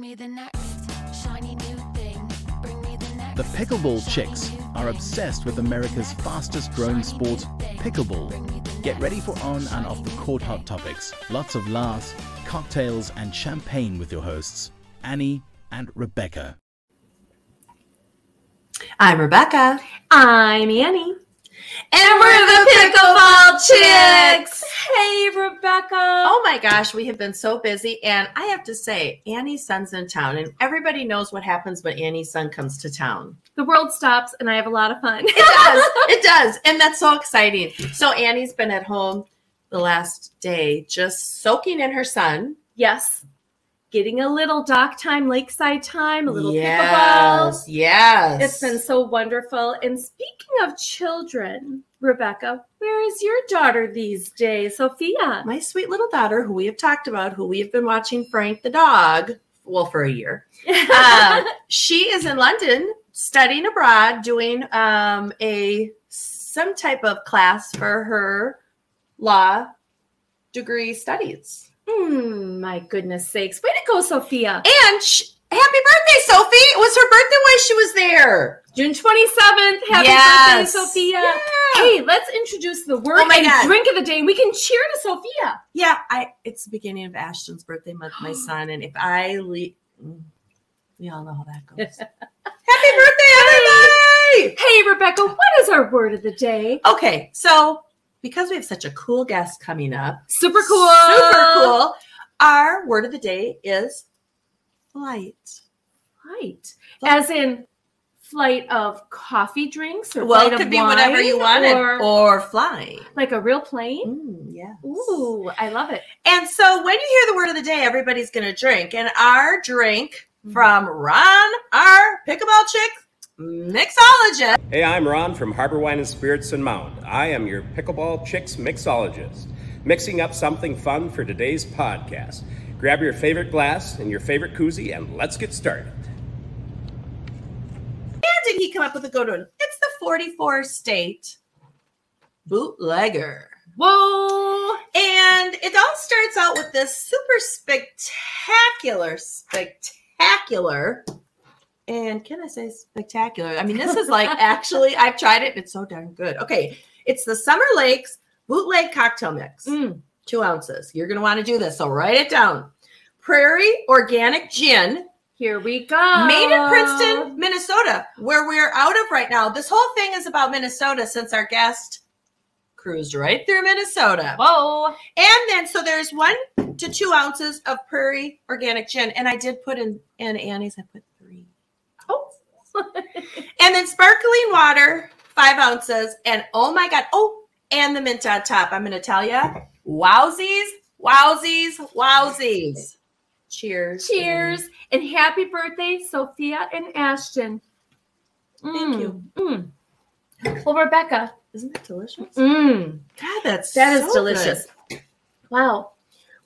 Bring me the next shiny new thing. Bring me the next. The Pickleball CHIX are obsessed with America's fastest growing sport, pickleball. Get ready for on and off the court hot topics, lots of laughs, cocktails, and champagne with your hosts, Annie and Rebecca. I'm Rebecca. I'm Annie. And we're the Pickleball CHIX. Hey, Rebecca. Oh my gosh, we have been so busy. And I have to say, Annie's son's in town, and everybody knows what happens when Annie's son comes to town. The world stops, and I have a lot of fun. It does. it does. And that's so exciting. So Annie's been at home the last day just soaking in her sun. yes. Getting a little dock time, lakeside time, a little pickleball. yes, Yes. It's been so wonderful. And speaking of children, Rebecca, where is your daughter these days, Sophia? my sweet little daughter, who we have talked about, who we have been watching Frank the dog, well, for a year. uh, she is in London studying abroad, doing um, a some type of class for her law degree studies. Hmm, my goodness sakes. Way to go, Sophia. And sh- happy birthday, Sophie! It was her birthday while she was there. June 27th. Happy Yes. birthday, Sophia. Yeah. Hey, let's introduce the word Oh my and God. drink of the day. We can cheer to Sophia. Yeah, I. It's the beginning of Ashton's birthday month, my son, and if I leave, we all know how that goes. happy birthday, everybody! Hey, Rebecca, what is our word of the day? Okay, so because we have such a cool guest coming up, Super cool. super cool, our word of the day is flight. Flight. As in flight of coffee drinks or Well, flight it could of be whatever you wanted, Or, or flying. like a real plane. Mm, yes. Ooh, I love it. And so when you hear the word of the day, everybody's going to drink. And our drink Mm-hmm. from Ron, our pickleball chick mixologist. Hey, I'm Ron from Harbor Wine and Spirits and Mound. I am your Pickleball CHIX mixologist, mixing up something fun for today's podcast. Grab your favorite glass and your favorite koozie, and let's get started. And did he come up with a good one? It's the 44 state bootlegger. Whoa. And it all starts out with this super spectacular, spectacular. And can I say spectacular? I mean, this is like actually, I've tried it. It's so darn good. Okay. It's the Summer Lakes bootleg cocktail mix, Mm. two ounces. You're going to want to do this. So write it down. Prairie Organic Gin, Here we go. made in Princeton, Minnesota, where we're out of right now. This whole thing is about Minnesota since our guest cruised right through Minnesota. Whoa. And then, so there's one to two ounces of Prairie Organic Gin. And I did put in, in Annie's, I put. And then sparkling water, five ounces. And oh my God. Oh, and the mint on top. I'm going to tell you, wowsies, wowsies, wowsies. Cheers. Cheers. And happy birthday, Sophia and Ashton. Thank Mm, you. mm. Well, Rebecca. Isn't that delicious? Mm. God, that's That is so delicious. good. Wow.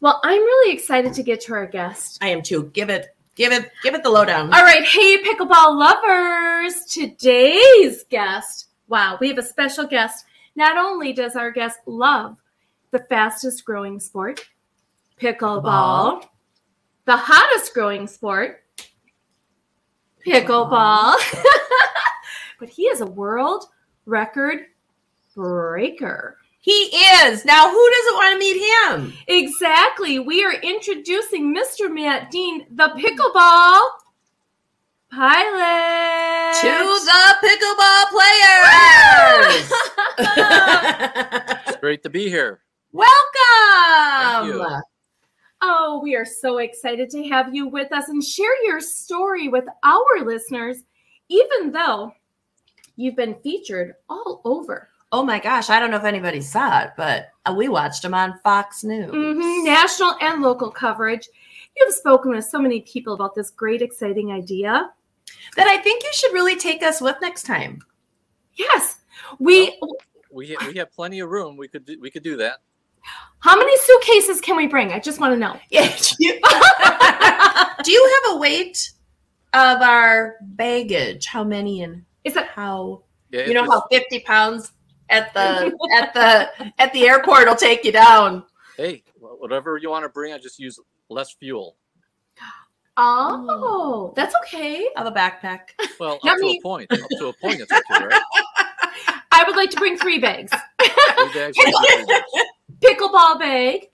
Well, I'm really excited to get to our guest. I am too. Give it, give it, give it the lowdown. All right, hey, pickleball lovers. Today's guest, wow, we have a special guest. Not only does our guest love the fastest growing sport, pickleball, Ball. the hottest growing sport, pickleball, but he is a world record breaker. He is. Now, who doesn't want to meet him? Exactly. We are introducing Mr. Matt Dean, the pickleball pilot. To the pickleball players. It's great to be here. Welcome. Oh, we are so excited to have you with us and share your story with our listeners, even though you've been featured all over. Oh my gosh, I don't know if anybody saw it, but uh, we watched him on Fox News. Mhm, National and local coverage. You've spoken with so many people about this great, exciting idea. That I think you should really take us with next time. Yes, we. We we have plenty of room. We could do, we could do that. How many suitcases can we bring? I just want to know. Yeah. Do you, do you have a weight of our baggage? How many and Is that how? Yeah, You know if how fifty pounds at the at the at the airport it'll take you down. hey, whatever you want to bring, I just use less fuel. Oh, that's okay. I have a backpack. Well, Not up to a point. Up to a point, it's okay, right? I would like to bring three bags: Three bags, three bags. pickleball bag,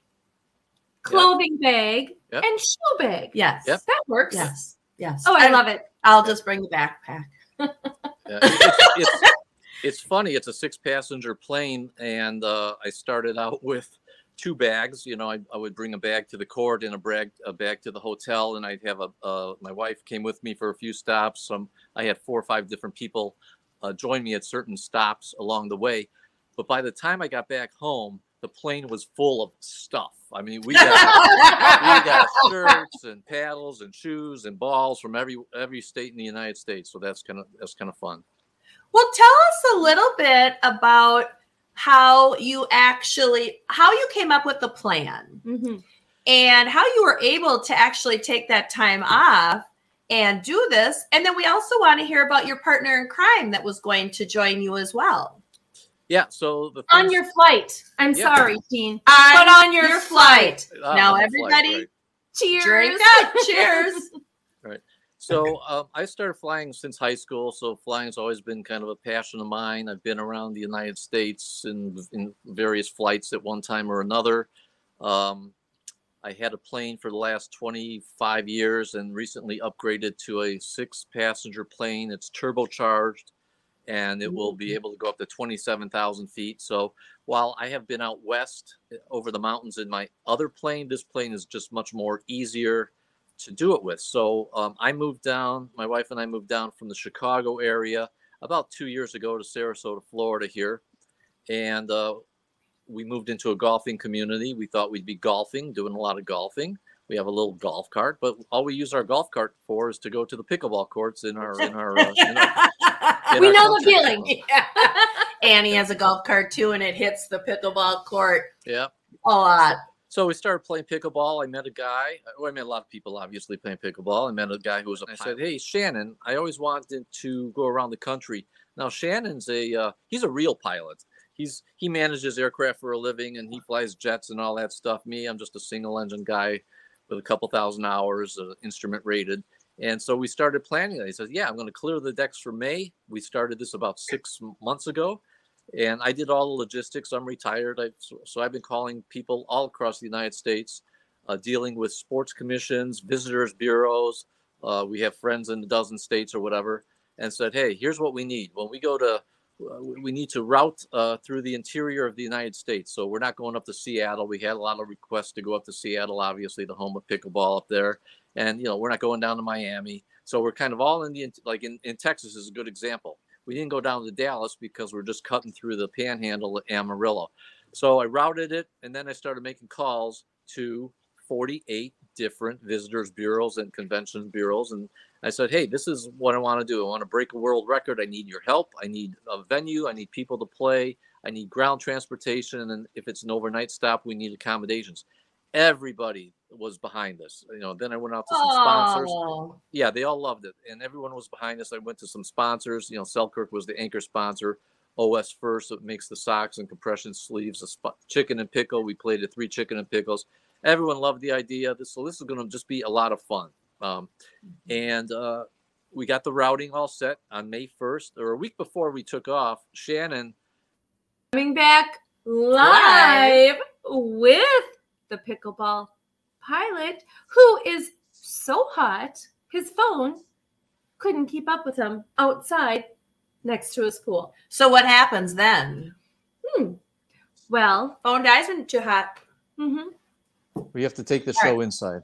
clothing bag, Yep. and shoe bag. Yes. Yep. That works. Yes. Yes. Oh, I And love it. I'll just bring the backpack. Yeah, it's, it's, it's funny. It's a six passenger plane, and uh, I started out with two bags. You know, I, I would bring a bag to the court and a bag a bag to the hotel, and I'd have a uh, my wife came with me for a few stops. Some I had four or five different people uh, join me at certain stops along the way. But by the time I got back home, the plane was full of stuff. I mean, we got we got shirts and paddles and shoes and balls from every every state in the United States. So that's kind of that's kind of fun. Well, tell us a little bit about how you actually how you came up with the plan Mhm. and how you were able to actually take that time off and do this. And then we also want to hear about your partner in crime that was going to join you as well. Yeah. So the On your flight. I'm Yeah. sorry, Dean. On But on your flight. Ah, now on the flight, everybody right. Cheers. drink up. Cheers. So um, I started flying since high school. So flying's always been kind of a passion of mine. I've been around the United States in, in various flights at one time or another. Um, I had a plane for the last 25 years and recently upgraded to a six passenger plane. It's turbocharged and it will be able to go up to 27,000 feet. So while I have been out west eh, over the mountains in my other plane, this plane is just much more easier to do it with. So um, I moved down, my wife and I moved down from the Chicago area about two years ago to Sarasota, Florida here. And uh, we moved into a golfing community. We thought we'd be golfing, doing a lot of golfing. We have a little golf cart, but all we use our golf cart for is to go to the pickleball courts in our in our, uh, in our in We our know the feeling. Yeah. Annie has a golf cart too, and it hits the pickleball court Yeah. a lot. So we started playing pickleball. I met a guy. Well, I met a lot of people, obviously, playing pickleball. I met a guy who was. I said, "Hey, Shannon, I always wanted to go around the country." Now, Shannon's a uh, he's a real pilot. He's he manages aircraft for a living and he flies jets and all that stuff. Me, I'm just a single engine guy with a couple thousand hours, uh, instrument rated. And so we started planning that. He says, "Yeah, I'm going to clear the decks for May." We started this about six months ago, and I did all the logistics. I'm retired, I, so, I've been calling people all across the United States, uh, dealing with sports commissions, visitors bureaus. Uh, we have friends in a dozen states or whatever, and said, "Hey, here's what we need. When we go to, uh, we need to route uh, through the interior of the United States. So we're not going up to Seattle. We had a lot of requests to go up to Seattle, obviously the home of pickleball up there, and you know we're not going down to Miami. So we're kind of all in the like in, in Texas is a good example. We didn't go down to Dallas because we're just cutting through the panhandle at Amarillo. So I routed it, and then I started making calls to 48 different visitors bureaus and convention bureaus, and I said, "Hey, this is what I want to do. I want to break a world record. I need your help. I need a venue. I need people to play. I need ground transportation, and if it's an overnight stop, we need accommodations." Everybody was behind this. You know. Then I went out to some sponsors Oh, yeah, they all loved it, and everyone was behind us. I went to some sponsors. You know, Selkirk was the anchor sponsor. OS1st that makes the socks and compression sleeves. A sp- chicken and pickle. We played at three chicken and pickles. Everyone loved the idea. This so this is going to just be a lot of fun. Um, and uh, we got the routing all set on May first, or a week before we took off. Shannon, Coming back live with the pickleball pilot who is so hot his phone couldn't keep up with him outside next to his pool. so what happens then? Hmm. Well, Phone dies when too hot. mhm. we have to take the All right. show inside.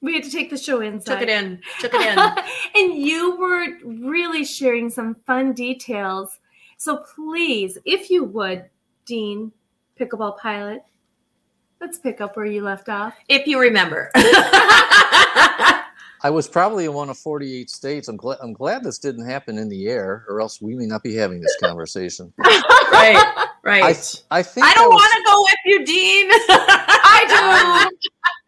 we had to take the show inside. Took it in. Took it in. and you were really sharing some fun details. So please, if you would, Dean, pickleball pilot, let's pick up where you left off. if you remember. I was probably in one of 48 states. I'm glad. I'm glad this didn't happen in the air, or else we may not be having this conversation. right. Right. I, I think I don't was- want to go with you, Dean. I do.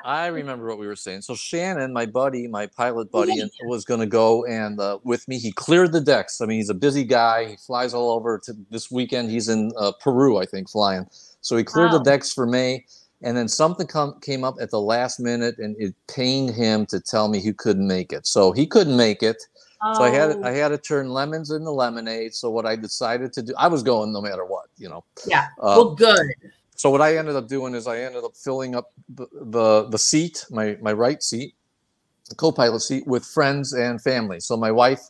I remember what we were saying. So Shannon, my buddy, my pilot buddy, and- was going to go and uh, with me. He cleared the decks. I mean, he's a busy guy. He flies all over. To this weekend, he's in uh, Peru, I think, flying. So he cleared Wow. the decks for May, and then something come, came up at the last minute, and it pained him to tell me he couldn't make it. So he couldn't make it. So I had Oh. I had to turn lemons into lemonade. So what I decided to do, I was going no matter what, you know. Yeah. Uh, well, good. so what I ended up doing is I ended up filling up the the, the seat, my my right seat, the co-pilot seat, with friends and family. So my wife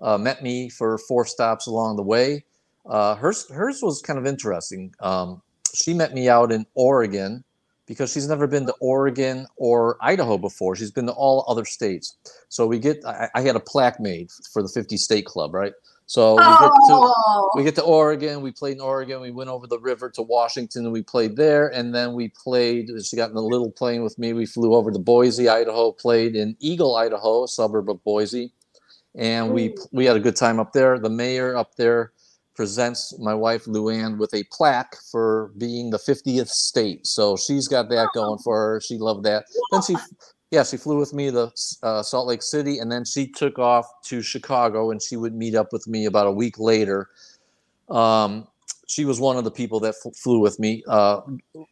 uh, met me for four stops along the way. Uh, hers hers was kind of interesting. Um, she met me out in Oregon because she's never been to Oregon or Idaho before. She's been to all other states. So we get I, I had a plaque made for the 50 state club, right? So we get to Oh, we get to Oregon. We played in Oregon. We went over the river to Washington and we played there. And then we played. She got in a little plane with me. We flew over to Boise, Idaho. Played in Eagle, Idaho, a suburb of Boise, and we mm. we had a good time up there. The mayor up there presents my wife Luann with a plaque for being the 50th state. So she's got that going for her. She loved that. Then she yeah, she flew with me to uh, Salt Lake City, and then she took off to Chicago, and she would meet up with me about a week later. Um, she was one of the people that f- flew with me. Uh,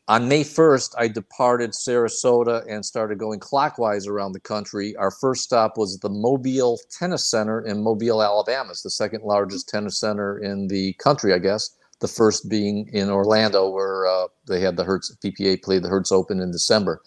on May 1st, I departed Sarasota and started going clockwise around the country. Our first stop was the Mobile Tennis Center in Mobile, Alabama. It's the second largest tennis center in the country, I guess. The first being in Orlando, where uh, they had the Hertz PPA play the Hertz Open in December.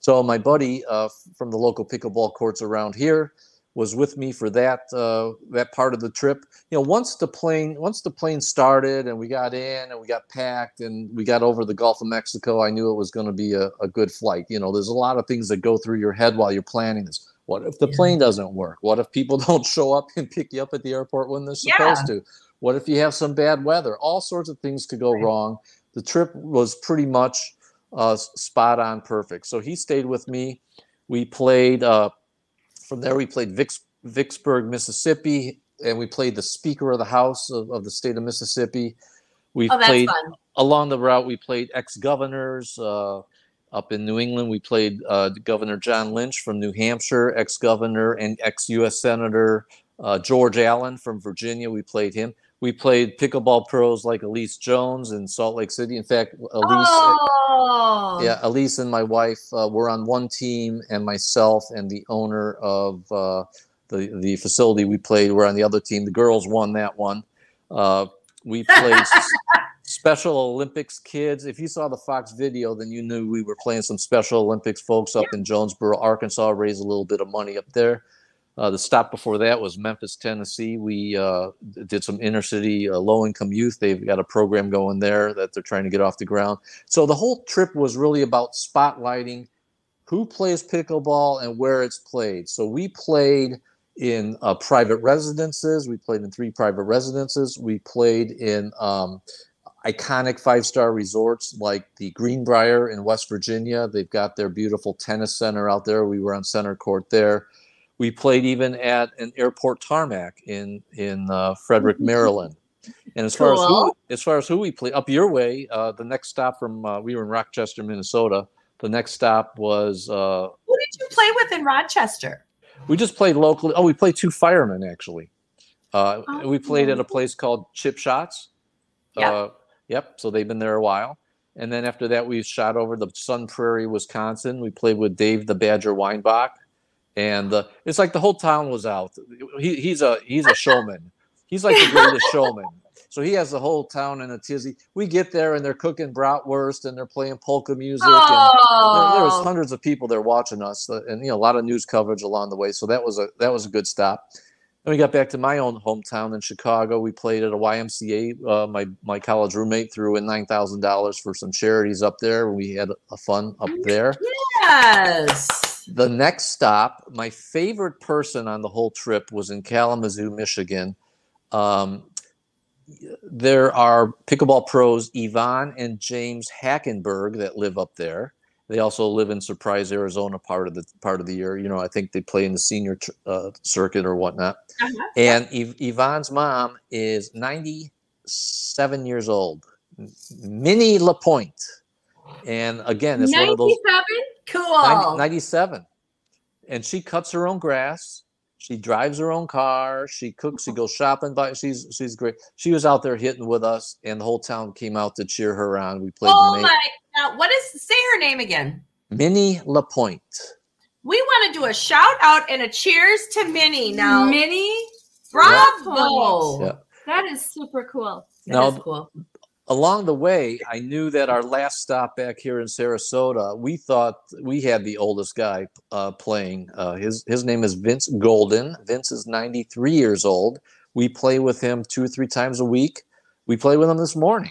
So my buddy uh, from the local pickleball courts around here was with me for that uh, that part of the trip. You know, once the plane once the plane started and we got in and we got packed and we got over the Gulf of Mexico, I knew it was going to be a, a good flight. You know, there's a lot of things that go through your head while you're planning this. What if the Yeah. plane doesn't work? What if people don't show up and pick you up at the airport when they're supposed to? What if you have some bad weather? All sorts of things could go Right. wrong. The trip was pretty much uh, spot on perfect. So he stayed with me. We played uh, from there. We played Vicks, Vicksburg, Mississippi, and we played the Speaker of the House of, of the state of Mississippi. We oh, played fun. along the route. We played ex governors uh, up in New England. We played uh, Governor John Lynch from New Hampshire, ex governor and ex U.S. Senator uh, George Allen from Virginia. We played him. We played pickleball pros like Elise Jones in Salt Lake City. In fact, Elise. Oh, Yeah, Elise and my wife uh, were on one team, and myself and the owner of uh, the the facility we played were on the other team. The girls won that one. Uh, we played Special Olympics kids. If you saw the Fox video, then you knew we were playing some Special Olympics folks up in Jonesboro, Arkansas. Raise a little bit of money up there. Uh, the stop before that was Memphis, Tennessee. We uh, did some inner city uh, low income youth. They've got a program going there that they're trying to get off the ground. So the whole trip was really about spotlighting who plays pickleball and where it's played. So we played in uh, private residences. We played in three private residences. We played in um, iconic five star resorts like the Greenbrier in West Virginia. They've got their beautiful tennis center out there. We were on center court there. We played even at an airport tarmac in in uh, Frederick, Maryland. And as far as who as far as who we played up your way, uh, the next stop from uh, we were in Rochester, Minnesota. The next stop was uh, Who did you play with in Rochester? we just played locally. Oh, we played two firemen actually. Uh, we played at a place called Chip Shots. Yep. Uh, yep. So they've been there a while. And then after that, we shot over to Sun Prairie, Wisconsin. We played with Dave the Badger Weinbach, and uh, it's like the whole town was out. He, he's a he's a showman. He's like the greatest showman. So he has the whole town in a tizzy. We get there and they're cooking bratwurst and they're playing polka music. And, there, there was Oh, hundreds of people there watching us, uh, and you know a lot of news coverage along the way. So that was a that was a good stop. Then we got back to my own hometown in Chicago. We played at a YMCA. Uh, my my college roommate threw in nine thousand dollars for some charities up there. We had a fun up there. yes. The next stop, my favorite person on the whole trip was in Kalamazoo, Michigan. Um, there are pickleball pros Yvonne and James Hackenberg that live up there. They also live in Surprise, Arizona, part of the part of the year. You know, I think they play in the senior tr- uh, circuit or whatnot. Uh-huh. And Yv- Yvonne's mom is 97 years old, Minnie Lapointe. And again, it's one of those 97? Cool. 90 97 and she cuts her own grass she drives her own car she cooks she goes shopping by she's she's great she was out there hitting with us and the whole town came out to cheer her on we played oh my Now, what is say her name again? Minnie Lapointe. We want to do a shout out and a cheers to Minnie now. Mini. Bravo. Yeah. That is super cool. That Now, is cool. Along the way, I knew that our last stop back here in Sarasota, we thought we had the oldest guy uh, playing. Uh, his his name is Vince Golden. Vince is 93 years old. We play with him two or three times a week. We play with him this morning.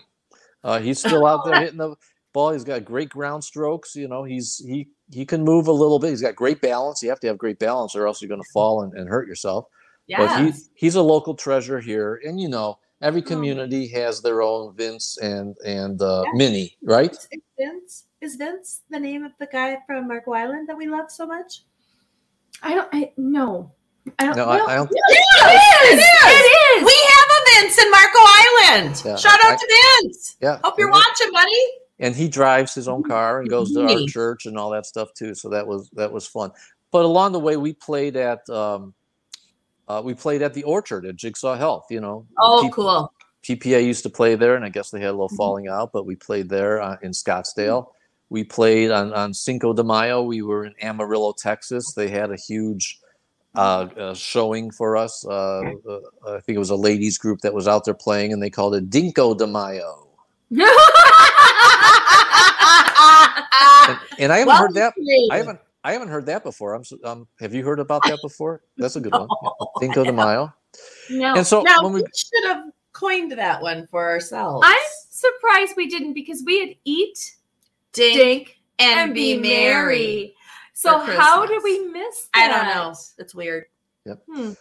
Uh, he's still out there hitting the ball. He's got great ground strokes. You know, he's he he can move a little bit. He's got great balance. You have to have great balance, or else you're going to fall and, and hurt yourself. But Yeah. he, he's a local treasure here, and you know every community has their own Vince and and uh, Yeah. Minnie, right? Is Vince is Vince the name of the guy from Marco Island that we love so much? I don't. I no. I don't. No, well, I, I don't. It is. It is. We have a Vince in Marco Island. Yeah, Shout out I- to Vince. Yeah, Hope you're and he- watching, buddy. and he drives his own car and goes to our church and all that stuff too. So that was that was fun. But along the way, we played at um, uh, we played at the Orchard at Jigsaw Health. You know, Oh, P- cool. PPA used to play there, and I guess they had a little Mhm. falling out, but we played there uh, in Scottsdale. We played on, on Cinco de Mayo. We were in Amarillo, Texas. They had a huge uh, uh, showing for us. Uh, uh, I think it was a ladies group that was out there playing, and they called it Dinko de Mayo. And, and I haven't heard that. I haven't. I haven't heard that before. I'm. Um, have you heard about that before? That's a good one. Cinco de Mayo. no. And so Now when we we should have coined that one for ourselves. I'm surprised we didn't because we had eat, Dink, dink, and, be merry. So how did we miss I don't know. It's weird. Hmm.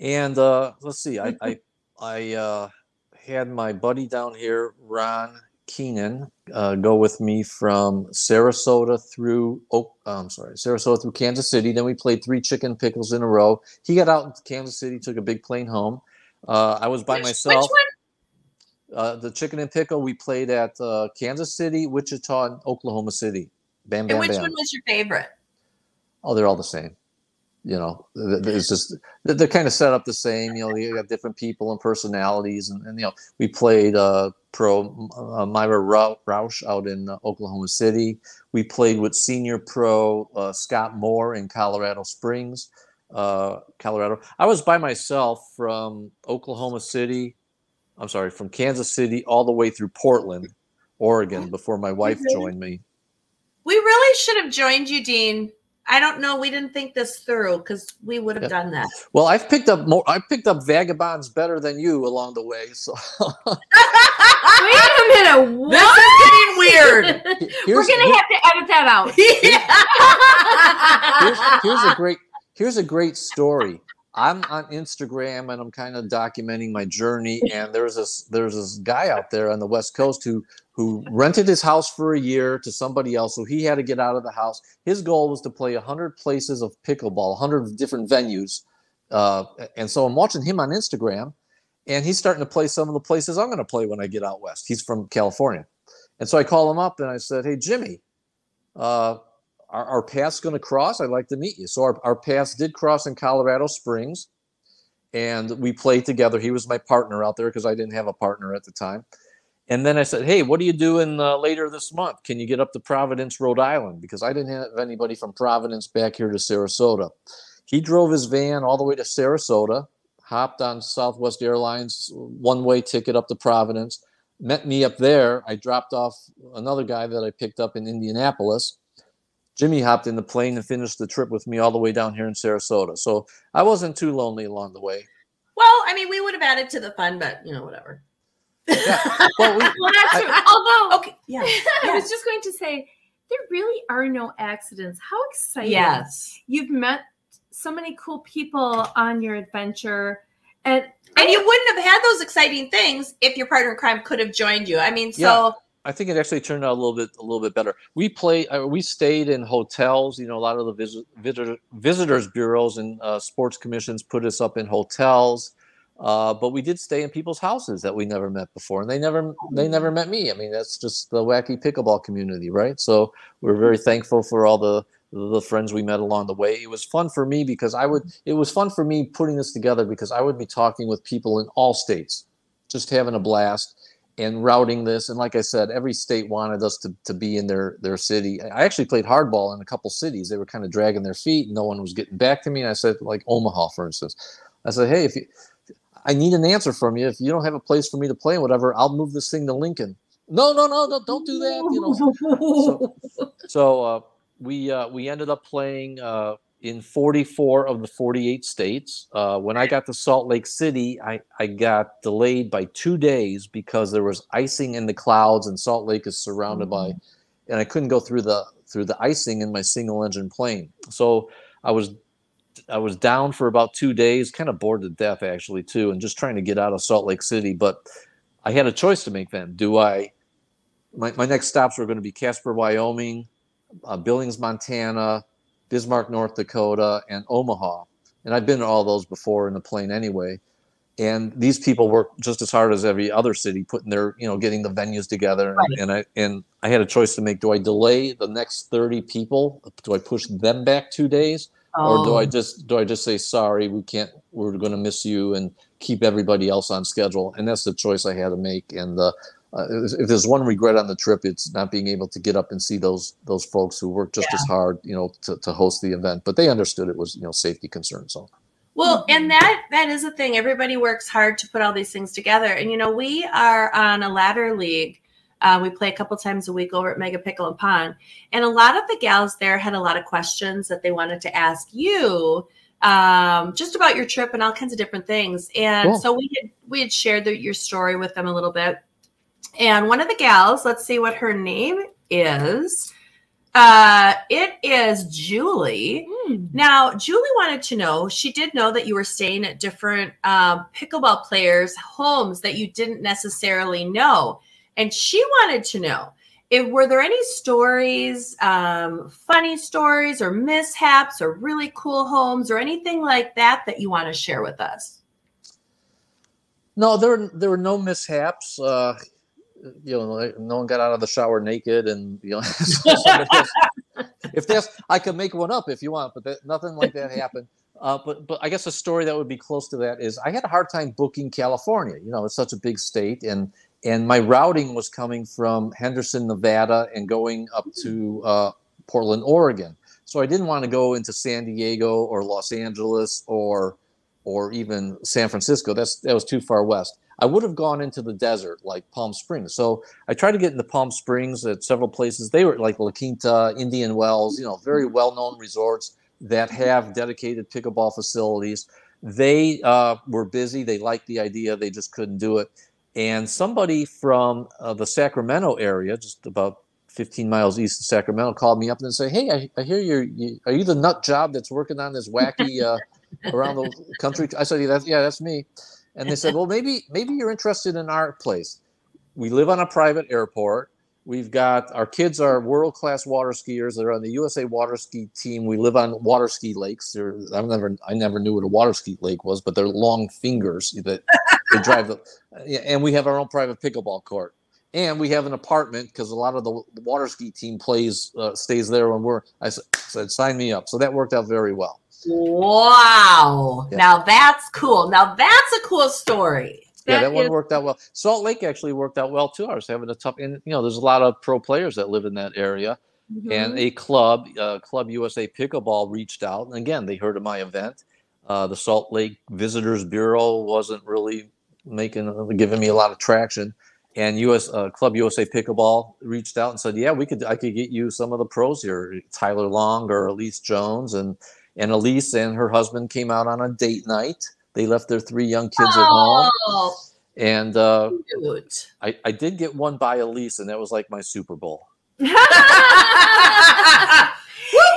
And uh, let's see, I I, I uh, had my buddy down here, Ron Keenan, uh, go with me from Sarasota through uh, I'm sorry, Sarasota through Kansas City. Then we played three chicken pickles in a row. He got out in Kansas City, took a big plane home. Uh, I was by Which- myself. Which one? Uh, the chicken and pickle we played at uh, Kansas City, Wichita, and Oklahoma City. Bam, bam, And which bam. one was your favorite? Oh, they're all the same. You know, it's just they're kind of set up the same. You know, you got different people and personalities, and, and you know, we played uh, pro uh, Myra Rou- Roush out in uh, Oklahoma City. We played with senior pro uh, Scott Moore in Colorado Springs, uh, Colorado. I was by myself from Oklahoma City. I'm sorry, from Kansas City all the way through Portland, Oregon, before my wife joined me. We really should have joined you, Dean. I don't know. We didn't think this through because we would have Yeah. done that. Well, I've picked up more. I picked up vagabonds better than you along the way. So Wait a minute. What? This is getting weird. We're gonna have to edit that out. here's, here's a great here's a great story. I'm on Instagram and I'm kind of documenting my journey. And there's this there's this guy out there on the West Coast who who rented his house for a year to somebody else, so he had to get out of the house. His goal was to play hundred places of pickleball, hundred different venues. Uh, and so I'm watching him on Instagram, and he's starting to play some of the places I'm going to play when I get out west. He's from California, and so I call him up and I said, "Hey, Jimmy." Uh, our, our paths going to cross. I'd like to meet you. So our, our paths did cross in Colorado Springs, and we played together. He was my partner out there because I didn't have a partner at the time. And then I said, "Hey, what are you doing uh, later this month? Can you get up to Providence, Rhode Island? Because I didn't have anybody from Providence back here to Sarasota." He drove his van all the way to Sarasota, hopped on Southwest Airlines one-way ticket up to Providence, met me up there. I dropped off another guy that I picked up in Indianapolis. Jimmy hopped in the plane and finished the trip with me all the way down here in Sarasota. So I wasn't too lonely along the way. well, I mean, we would have added to the fun, but you know, whatever. Well, we, Well, that's true. Although okay. Yeah. I was just going to say there really are no accidents. How exciting! Yes. you've met so many cool people on your adventure, and And you wouldn't have had those exciting things if your partner in crime could have joined you. I mean, so I think it actually turned out a little bit a little bit better. We play uh, we stayed in hotels. You know, a lot of the visit, visitor, visitors bureaus and uh, sports commissions put us up in hotels. Uh, but we did stay in people's houses that we never met before, and they never they never met me. I mean, that's just the wacky pickleball community, right? So we're very thankful for all the the friends we met along the way. It was fun for me because I would. It was fun for me putting this together because I would be talking with people in all states, just having a blast. and routing this. And like I said, every state wanted us to, to be in their their city. I actually played hardball in a couple cities. They were kind of dragging their feet. No one was getting back to me. And I said, like Omaha, for instance, I said, hey, if you, I need an answer from you. If you don't have a place for me to play, whatever, I'll move this thing to Lincoln. No, no, no, no, don't do that. You know. So, so uh, we uh, we ended up playing uh, in 44 of the 48 states. Uh, when I got to Salt Lake City, I, I got delayed by two days because there was icing in the clouds, and Salt Lake is surrounded by, and I couldn't go through the through the icing in my single engine plane. So I was I was down for about two days, kind of bored to death actually too, and just trying to get out of Salt Lake City. But I had a choice to make then. Do I? My, my next stops were going to be Casper, Wyoming, uh, Billings, Montana, Bismarck, North Dakota, and Omaha. And I've been to all those before in the plane anyway. And these people work just as hard as every other city, putting their, you know, getting the venues together. Right. And I and I had a choice to make. Do I delay the next 30 people? Do I push them back two days? Or do I Oh. just do I just say sorry, we can't we're gonna miss you and keep everybody else on schedule? And that's the choice I had to make. And uh, uh, if there's one regret on the trip, it's not being able to get up and see those those folks who worked just as hard, you know, to, to host the event. But they understood it was you know safety concerns. So Well, and that that is a thing. Everybody works hard to put all these things together. And you know, we are on a ladder league. Uh, we play a couple times a week over at Mega Pickle and Pond, and a lot of the gals there had a lot of questions that they wanted to ask you, um, just about your trip and all kinds of different things. And Cool. so we had we had shared the, your story with them a little bit. And one of the gals, let's see what her name is. Uh, it is Julie. Hmm. Now, Julie wanted to know, she did know that you were staying at different um, pickleball players' homes that you didn't necessarily know. And she wanted to know if were there any stories, um, funny stories or mishaps or really cool homes or anything like that that you want to share with us? no, there there were no mishaps. Uh, you know, no one got out of the shower naked, and you know, if that's I could make one up if you want, but that, nothing like that happened. Uh, but but I guess a story that would be close to that is I had a hard time booking California. You know, it's such a big state, and and my routing was coming from Henderson, Nevada, and going up to uh, Portland, Oregon. So I didn't want to go into San Diego or Los Angeles or or even San Francisco. That's that was too far west. I would have gone into the desert like Palm Springs. So I tried to get into Palm Springs at several places. They were like La Quinta, Indian Wells, you know, very well-known resorts that have dedicated pickleball facilities. They uh, were busy. They liked the idea. They just couldn't do it. And somebody from uh, the Sacramento area, just about 15 miles east of Sacramento, called me up and said, "Hey, I, I hear you're. You, are you the nut job that's working on this wacky uh, around the country?" I said, "Yeah, that's, yeah, that's me." And they said, "Well, maybe maybe you're interested in our place. We live on a private airport. We've got our kids are world class water skiers. They're on the USA water ski team. We live on water ski lakes. I've never I never knew what a water ski lake was, but they're long fingers that they drive the. And we have our own private pickleball court, and we have an apartment because a lot of the water ski team plays uh, stays there when we're. I said, sign me up. So that worked out very well. Wow. Yeah. Now that's cool. Now that's a cool story. yeah, That that one worked out well. Salt Lake actually worked out well too. I was having a tough, and you know, there's a lot of pro players that live in that area, Mm-hmm. and a club, uh, Club USA Pickleball, reached out, and again, they heard of my event. Uh, the Salt Lake Visitors Bureau wasn't really making, uh, giving me a lot of traction, and US uh, Club USA Pickleball reached out and said, "Yeah, we could, I could get you some of the pros here, Tyler Loong or Elise Jones, and and Elise and her husband came out on a date night. They left their three young kids at home." Oh, And uh. I, I did get one by Elise, and that was like my Super Bowl.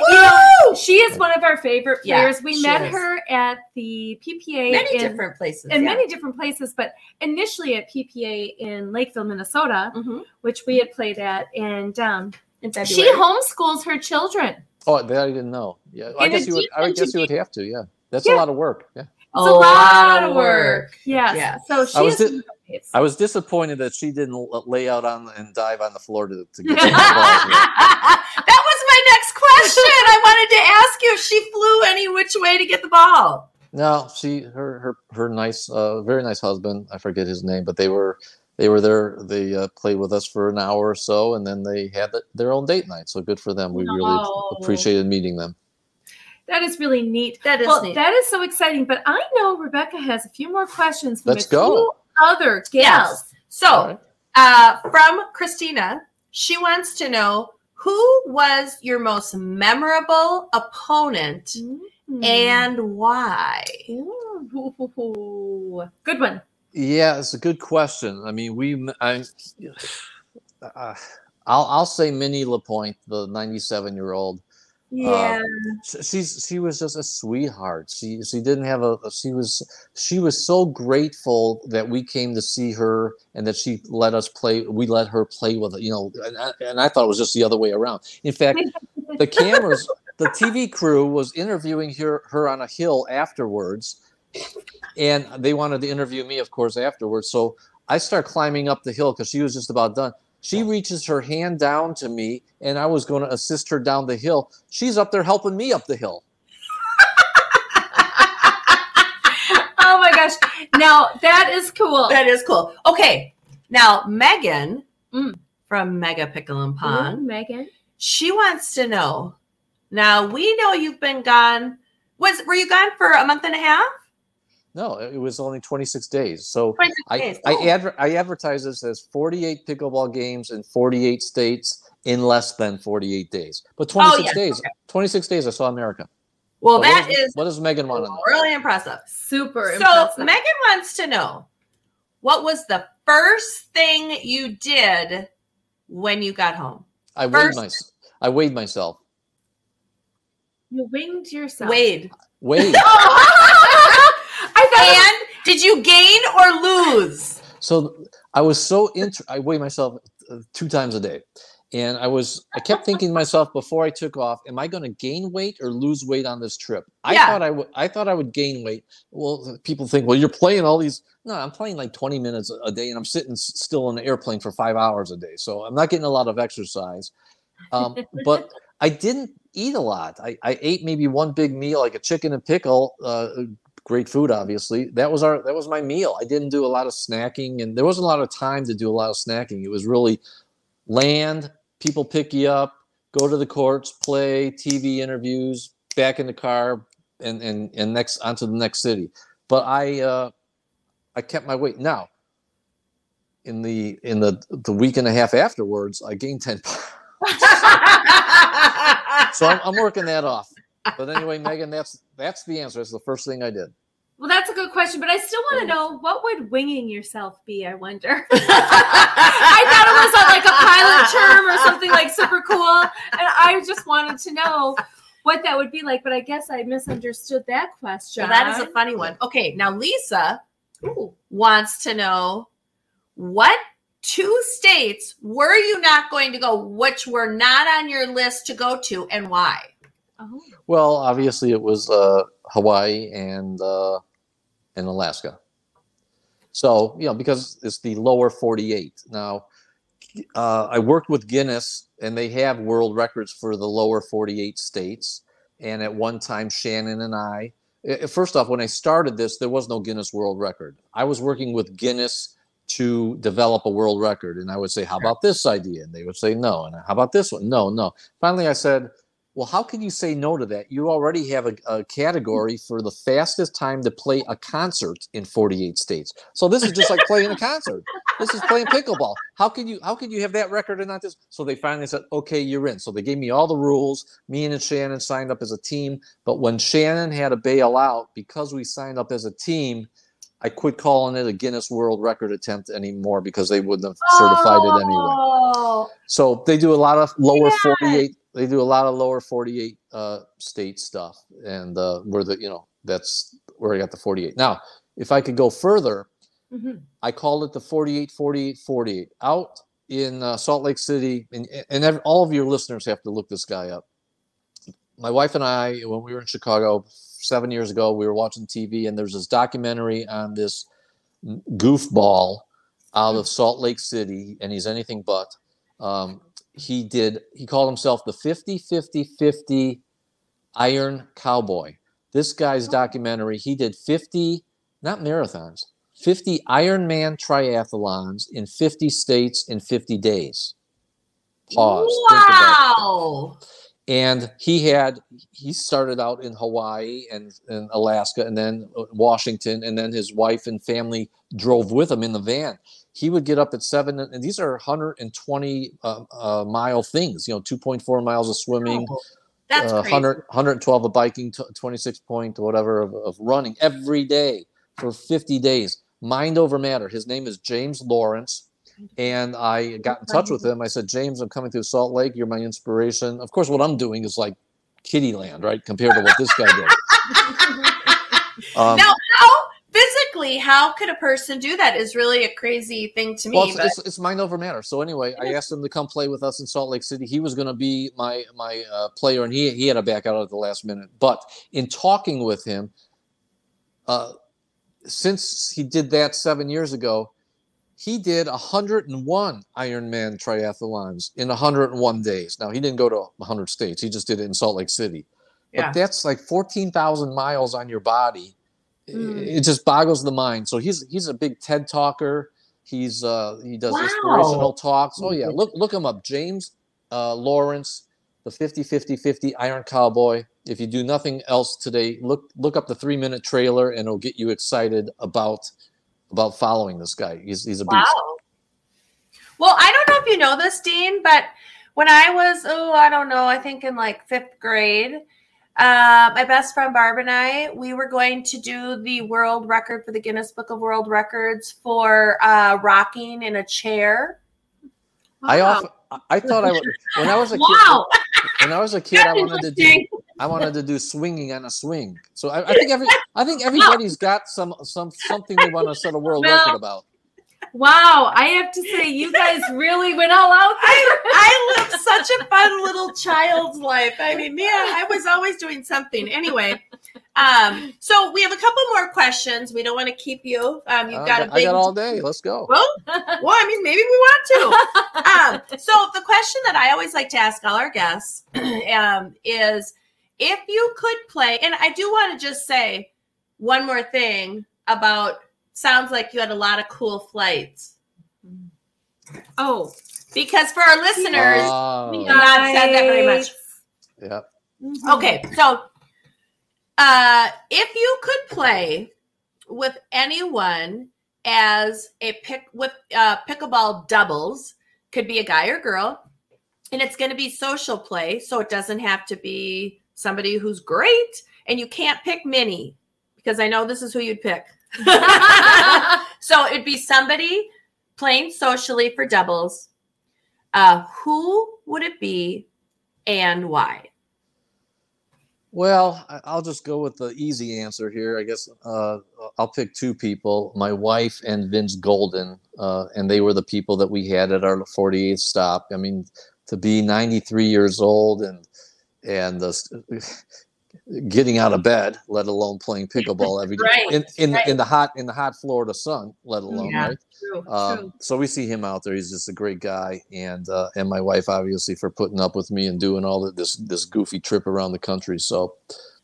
Woo, You know, she is one of our favorite Yeah, players. we met is. her at the PPA Many in, different places. in yeah. many different places, but initially at PPA in Lakeville, Minnesota, Mhm. which we had played at, and um, in she homeschools her children. Oh, that I didn't know. Yeah, I In guess you would. I addition to guess you would have to. Yeah, that's Yeah. a lot of work. Yeah, It's a lot of work. Yes. Yes. So she I was is di- one of our faves. I was disappointed that she didn't lay out on and dive on the floor to, to get to the ball. that was my next question. I wanted to ask you if she flew any which way to get the ball. No, she her her her nice, uh, very nice husband. I forget his name, but they were they were there. They uh, played with us for an hour or so, and then they had th- their own date night. So good for them. We No. really appreciated meeting them. That is really neat. That is well, neat. that is so exciting. But I know Rebecca has a few more questions from Let's a go. few other gals. Yes. So, All right. uh, from Christina, she wants to know who was your most memorable opponent Mm. and why? Ooh. Good one. Yeah, it's a good question. I mean, we, I, uh, I'll, I'll say Minnie Lapointe, the 97 year old. Uh, yeah. Sh- She's she was just a sweetheart. She she didn't have a she was she was so grateful that we came to see her and that she let us play. We let her play with it, you know. And I, and I thought it was just the other way around. In fact, the cameras, the TV crew was interviewing her her on a hill afterwards, and they wanted to interview me, of course, afterwards. So I start climbing up the hill because she was just about done. She reaches her hand down to me, and I was going to assist her down the hill. She's up there helping me up the hill. oh my gosh. Now that is cool. That is cool. Okay, now Megan Mm. from Mega Pickle and Ooh, Pond, Megan. she wants to know. Now we know you've been gone. Was were you gone for a month and a half? No, it was only 26 days. So 26 I, days. I, Oh. adver- I advertise this as 48 pickleball games in 48 states in less than 48 days. But 26 Oh, yes, days, 26 days, I saw America. well, So that what does, is what does Megan want to know? really impressive. Super So impressive. Megan wants to know what was the first thing you did when you got home? I weighed first- myself. I weighed myself. you winged yourself. Wade. Weighed. I thought it was- And did you gain or lose? so I was so inter- I weigh myself uh, two times a day. And I was, I kept thinking to myself before I took off, am I going to gain weight or lose weight on this trip? I Yeah. thought I would, I thought I would gain weight. Well, people think, well, you're playing all these. No, I'm playing like 20 minutes a- a day and I'm sitting s- still in an airplane for five hours a day. So I'm not getting a lot of exercise. Um, but I didn't eat a lot. I, I ate maybe one big meal, like a chicken and pickle, uh, great food obviously. That was our that was my meal. I didn't do a lot of snacking and there wasn't a lot of time to do a lot of snacking. It was really land people pick you up go to the courts play tv interviews back in the car and and and next onto the next city. But i uh i kept my weight. Now in the in the the week and a half afterwards i gained 10 pounds. So I'm, I'm working that off but anyway megan that's that's the answer that's the first thing i did well, that's a good question, but I still want to know what would winging yourself be? I wonder. I thought it was a, like a pilot term or something like super cool, and I just wanted to know what that would be like. But I guess I misunderstood that question. So that is a funny one. Okay, now Lisa wants to know what two states were you not going to go, which were not on your list to go to, and why? Oh. Well, obviously it was uh, Hawaii and uh, and Alaska. So you know because it's the lower 48. Now, uh, I worked with Guinness, and they have world records for the lower 48 states. And at one time, Shannon and I. eh, First off, when I started this, there was no Guinness World Record. I was working with Guinness to develop a world record, and I would say, "How about this idea?" And they would say, "No." And how about this one? No, no. Finally, I said, well, how can you say no to that? You already have a, a category for the fastest time to play a concert in 48 states. So this is just like playing a concert. This is playing pickleball. How can you how can you have that record and not this? So they finally said, okay, you're in. So they gave me all the rules. Me and Shannon signed up as a team. But when Shannon had to bail out because we signed up as a team, I quit calling it a Guinness World Record attempt anymore because they wouldn't have certified it anyway. Oh, So they do a lot of lower 48. They do a lot of lower 48 uh, state stuff, and uh, where the you know that's where I got the 48. Now, if I could go further, Mhm. I called it the 48, 48, 48. Out in uh, Salt Lake City, and and ev- all of your listeners have to look this guy up. My wife and I, when we were in Chicago seven years ago, we were watching TV, and there's this documentary on this goofball out of Salt Lake City, and he's anything but. Um, he did, he called himself the 50 50 50 Iron Cowboy. This guy's documentary, he did 50, not marathons, 50 Ironman triathlons in 50 states in 50 days. Pause. Think about that Wow. and he had he started out in hawaii and, and alaska and then uh, washington and then his wife and family drove with him in the van he would get up at seven and these are 120 uh, uh, mile things you know 2.4 miles of swimming That's uh, 100, 112 of biking t- 26 point whatever of, of running every day for 50 days mind over matter his name is james lawrence and I got in touch with him. I said, James, I'm coming through Salt Lake. You're my inspiration. Of course, what I'm doing is like kitty land, right? Compared to what this guy did. Um, now, how how could a person do that? Is really a crazy thing to me. well, it's, but it's, it's mind over matter. So anyway, I asked him to come play with us in Salt Lake City. He was going to be my my uh, player, and he he had to back out at the last minute. But in talking with him, uh, since he did that seven years ago, he did 101 Ironman triathlons in 101 days. Now he didn't go to 100 states; he just did it in Salt Lake City. Yeah. But that's like 14,000 miles on your body. It- Mm. It just boggles the mind. So he's he's a big TED talker. He's uh he does Wow. inspirational talks. Oh yeah, look look him up. James uh Lawrence, the 50 50 50 Iron Cowboy. If you do nothing else today, look look up the 3-minute trailer and it'll get you excited about about following this guy. He's he's a beast. Wow. Well, I don't know if you know this, Dean, but when I was, oh, I don't know, I think in like fifth grade, uh, my best friend Barb and I, we were going to do the world record for the Guinness Book of World Records for uh, rocking in a chair. I often I- I thought I would when I was a kid Wow. when I was a kid I wanted to do I wanted to do swinging on a swing. So I, I think every I think everybody's got some some something they want to set a world Well, record about. Wow, I have to say, you guys really went all out there. I, I lived such a fun little child's life. I mean, man, I was always doing something. Anyway, um, so we have a couple more questions. We don't want to keep you. Um, you've Uh, got a I big got all day. Let's go. Well, well, I mean, maybe we want to. Um, so the question that I always like to ask all our guests um, is if you could play, and I do want to just say one more thing about sounds like you had a lot of cool flights. oh, Because for our listeners, Oh, we have not said that very much. yeah. Okay, so uh, if you could play with anyone as a pick with uh, pickleball doubles, could be a guy or girl, and it's going to be social play, so it doesn't have to be somebody who's great, and you can't pick Minnie because I know this is who you'd pick. so it'd be somebody playing socially for doubles. Uh, who would it be, and why? Well, I'll just go with the easy answer here. I guess uh, I'll pick two people: my wife and Vince Golden, uh, and they were the people that we had at our 48th stop. I mean, to be 93 years old and and uh, getting out of bed, let alone playing pickleball every day Right, in in, right. in the hot in the hot Florida sun, let alone Yeah, right. True. Um, so we see him out there. He's just a great guy, and uh, and my wife obviously for putting up with me and doing all the, this this goofy trip around the country. So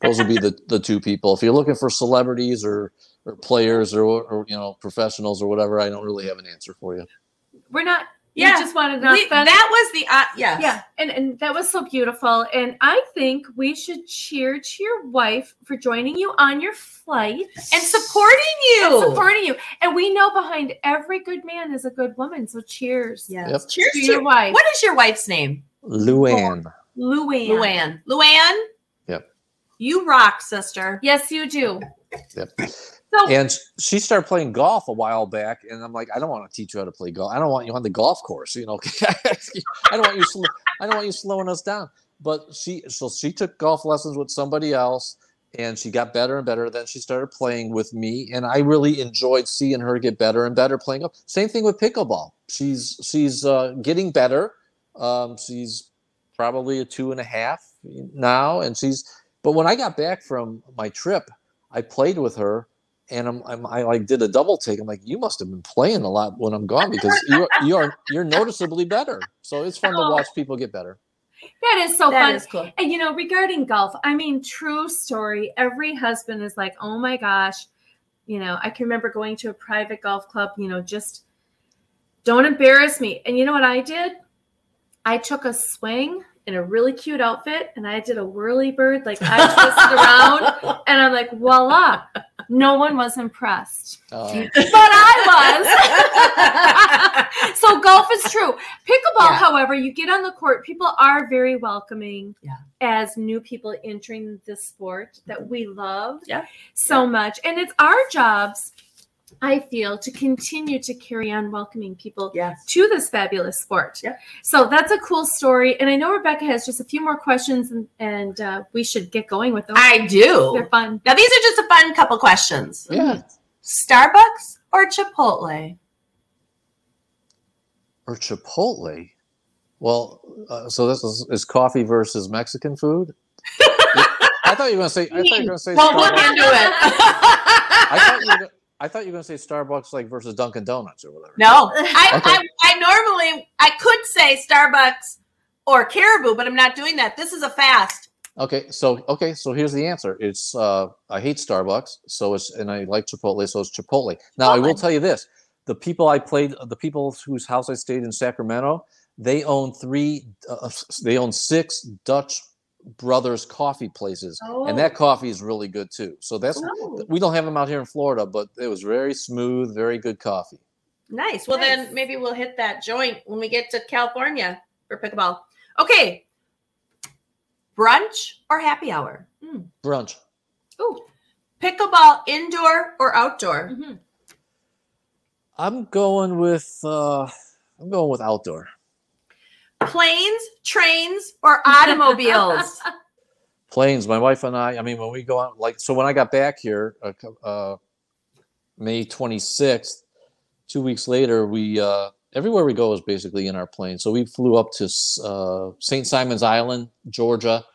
those would be the the two people. If you're looking for celebrities or or players or, or you know professionals or whatever, I don't really have an answer for you. we're not. Yeah. You just wanted to We- that was the uh, yes. Yeah, and, and that was so beautiful. And I think we should cheer to your wife for joining you on your flight and supporting you. and supporting you. And we know behind every good man is a good woman. So cheers. Yeah, Yep. Cheers To to your wife. What is your wife's name? Luann. Luann. Luann. Luann. Yep. You rock, sister. Yes, you do. Yep. So And she started playing golf a while back, and I'm like, I don't want to teach you how to play golf. I don't want you on the golf course, you know. I don't want you. Sl- I don't want you slowing us down. But she, so she took golf lessons with somebody else, and she got better and better. Then she started playing with me, and I really enjoyed seeing her get better and better playing golf. Same thing with pickleball. She's she's uh, getting better. Um, she's probably a two and a half now, and she's. But when I got back from my trip, I played with her and I'm, I'm I like did a double take. I'm like, you must have been playing a lot when I'm gone because you're you're you're noticeably better. So it's fun to oh. watch people get better. that is so That fun. is cool. And you know, regarding golf, I mean, true story. Every husband is like, oh my gosh, You know, I can remember going to a private golf club, you know, just don't embarrass me. And you know what I did? I took a swing in a really cute outfit and I did a whirly bird, like I twisted around and I'm like, voila. No one was impressed. Uh, But I was. so golf is true. Pickleball, Yeah. however, you get on the court, people are very welcoming Yeah. as new people entering this sport that we love Yeah. so much. And it's our jobs, I feel, to continue to carry on welcoming people yes. to this fabulous sport. Yeah. So that's a cool story. And I know Rebecca has just a few more questions and, and uh, we should get going with those. I do. They're fun. Now these are just a fun couple questions. yeah. Starbucks or Chipotle? Or Chipotle. Well, uh, so this is, is coffee versus Mexican food. I thought you were going to say. I thought you were going to say. Well, look Starbucks. into it. I thought you were. Gonna, I thought you were going to say Starbucks like versus Dunkin' Donuts or whatever. no, I, Okay. I, I normally I could say Starbucks or Caribou, but I'm not doing that. This is a fast. Okay, so okay, so here's the answer. It's uh I hate Starbucks, so it's and I like Chipotle, so it's Chipotle. Now I will tell you this: the people I played, the people whose house I stayed in Sacramento, they own three, uh, they own six Dutch Brothers coffee places, and that coffee is really good too. So that's Oh, we don't have them out here in Florida, but it was very smooth, very good coffee. nice. Well, Nice. then maybe we'll hit that joint when we get to California for pickleball. Okay. Brunch or happy hour? Brunch. Ooh. Pickleball indoor or outdoor? Mhm. I'm going with uh I'm going with outdoor. Planes, trains, or automobiles? planes. My wife and i i mean when we go out like so when i got back here uh, uh may 26th two weeks later we uh everywhere we go is basically in our plane. So we flew up to uh st simon's island georgia.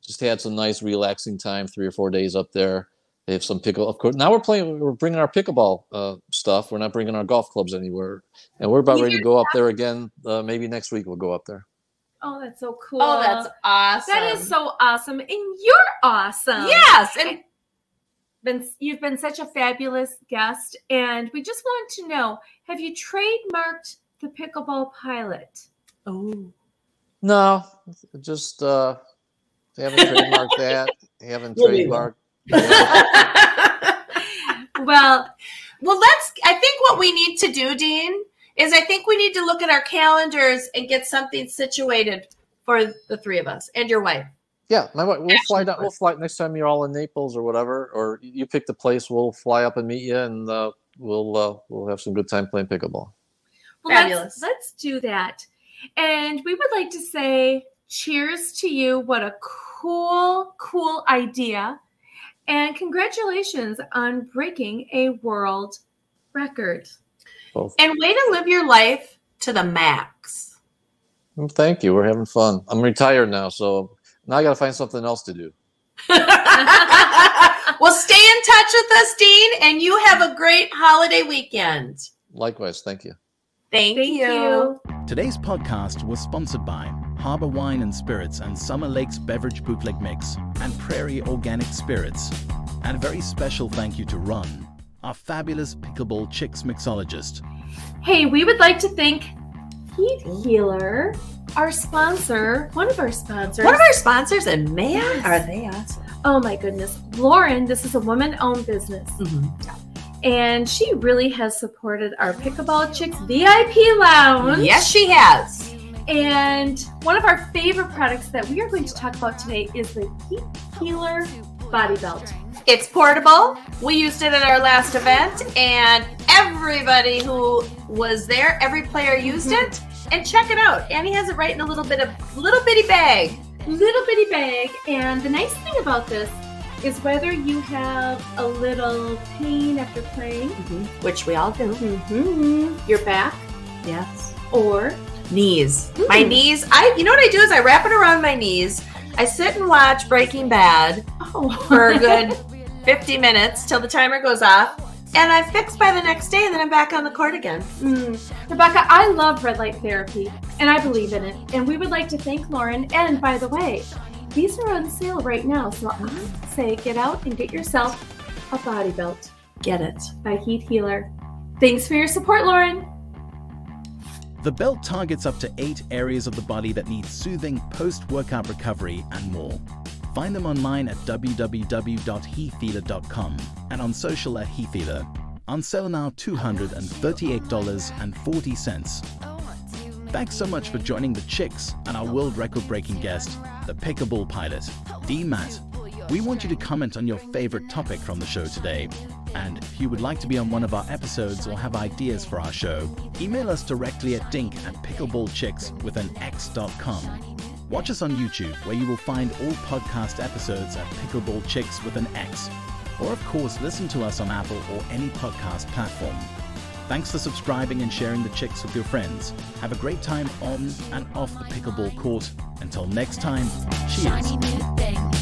Just had some nice relaxing time three or four days up there. They have some pickle of course now we're playing we're bringing our pickleball uh stuff we're not bringing our golf clubs anywhere and we're about ready to go up there again uh, maybe next week we'll go up there Oh, that's so cool. oh, that's awesome. That is so awesome. And you're awesome. Yes. And Dean, you've been such a fabulous guest. And we just want to know have you trademarked the pickleball pilot? oh, No, just uh haven't trademarked that. Haven't trademarked. Well, well, let's. I think what we need to do, Dean, is I think we need to look at our calendars and get something situated for the three of us and your wife. Yeah, my wife, we'll fly down. We'll fly next time you're all in Naples or whatever, or you pick the place. We'll fly up and meet you, and uh, we'll uh, we'll have some good time playing pickleball. well Fabulous. let's, let's do that. And we would like to say cheers to you. What a cool, cool idea. And congratulations on breaking a world record. Both. And way to live your life to the max. Thank you. We're having fun. I'm retired now, so now I got to find something else to do. well, stay in touch with us, Dean, and you have a great holiday weekend. Likewise, thank you. Thank, Thank you. you. Today's podcast was sponsored by Harbor Wine and Spirits and Summer Lakes Beverage Bootleg Mix and Prairie Organic Spirits. And a very special thank you to Ron, our fabulous Pickleball CHIX mixologist. Hey, we would like to thank Heat Healer, our sponsor, one of our sponsors. One of our sponsors, and man, Yes. are they awesome? oh my goodness, Lauren. This is a woman-owned business, mm-hmm. and she really has supported our Pickleball CHIX VIP Lounge. Yes, she has. And one of our favorite products that we are going to talk about today is the Heat Healer Body Belt. It's portable. We used it at our last event, and everybody who was there, every player used it. And check it out. Annie has it right in a little bit of little bitty bag. Little bitty bag, and the nice thing about this is whether you have a little pain after playing, Which we all do. mm-hmm. your back, Yes. or Knees. My knees. I you know what I do is I wrap it around my knees. I sit and watch Breaking Bad oh, for a good 50 minutes till the timer goes off. And I'm fixed by the next day, and then I'm back on the court again. Mm. Rebecca, I love red light therapy, and I believe in it. And we would like to thank Lauren. And by the way, these are on sale right now, so I say get out and get yourself a body belt. Get it. by Heat Healer. Thanks for your support, Lauren. The belt targets up to eight areas of the body that need soothing post workout recovery and more. Find them online at www.heathealer.com and on social at Heathealer. On sale now $238.40. Thanks so much for joining the Chicks and our world record breaking guest, the Pickleball pilot, D. Matt. We want you to comment on your favorite topic from the show today. And if you would like to be on one of our episodes or have ideas for our show, email us directly at dink at pickleballchicks with an x.com. Watch us on YouTube, where you will find all podcast episodes at Pickleball Chicks with an X. Or, of course, listen to us on Apple or any podcast platform. Thanks for subscribing and sharing the chicks with your friends. Have a great time on and off the pickleball court. Until next time, cheers.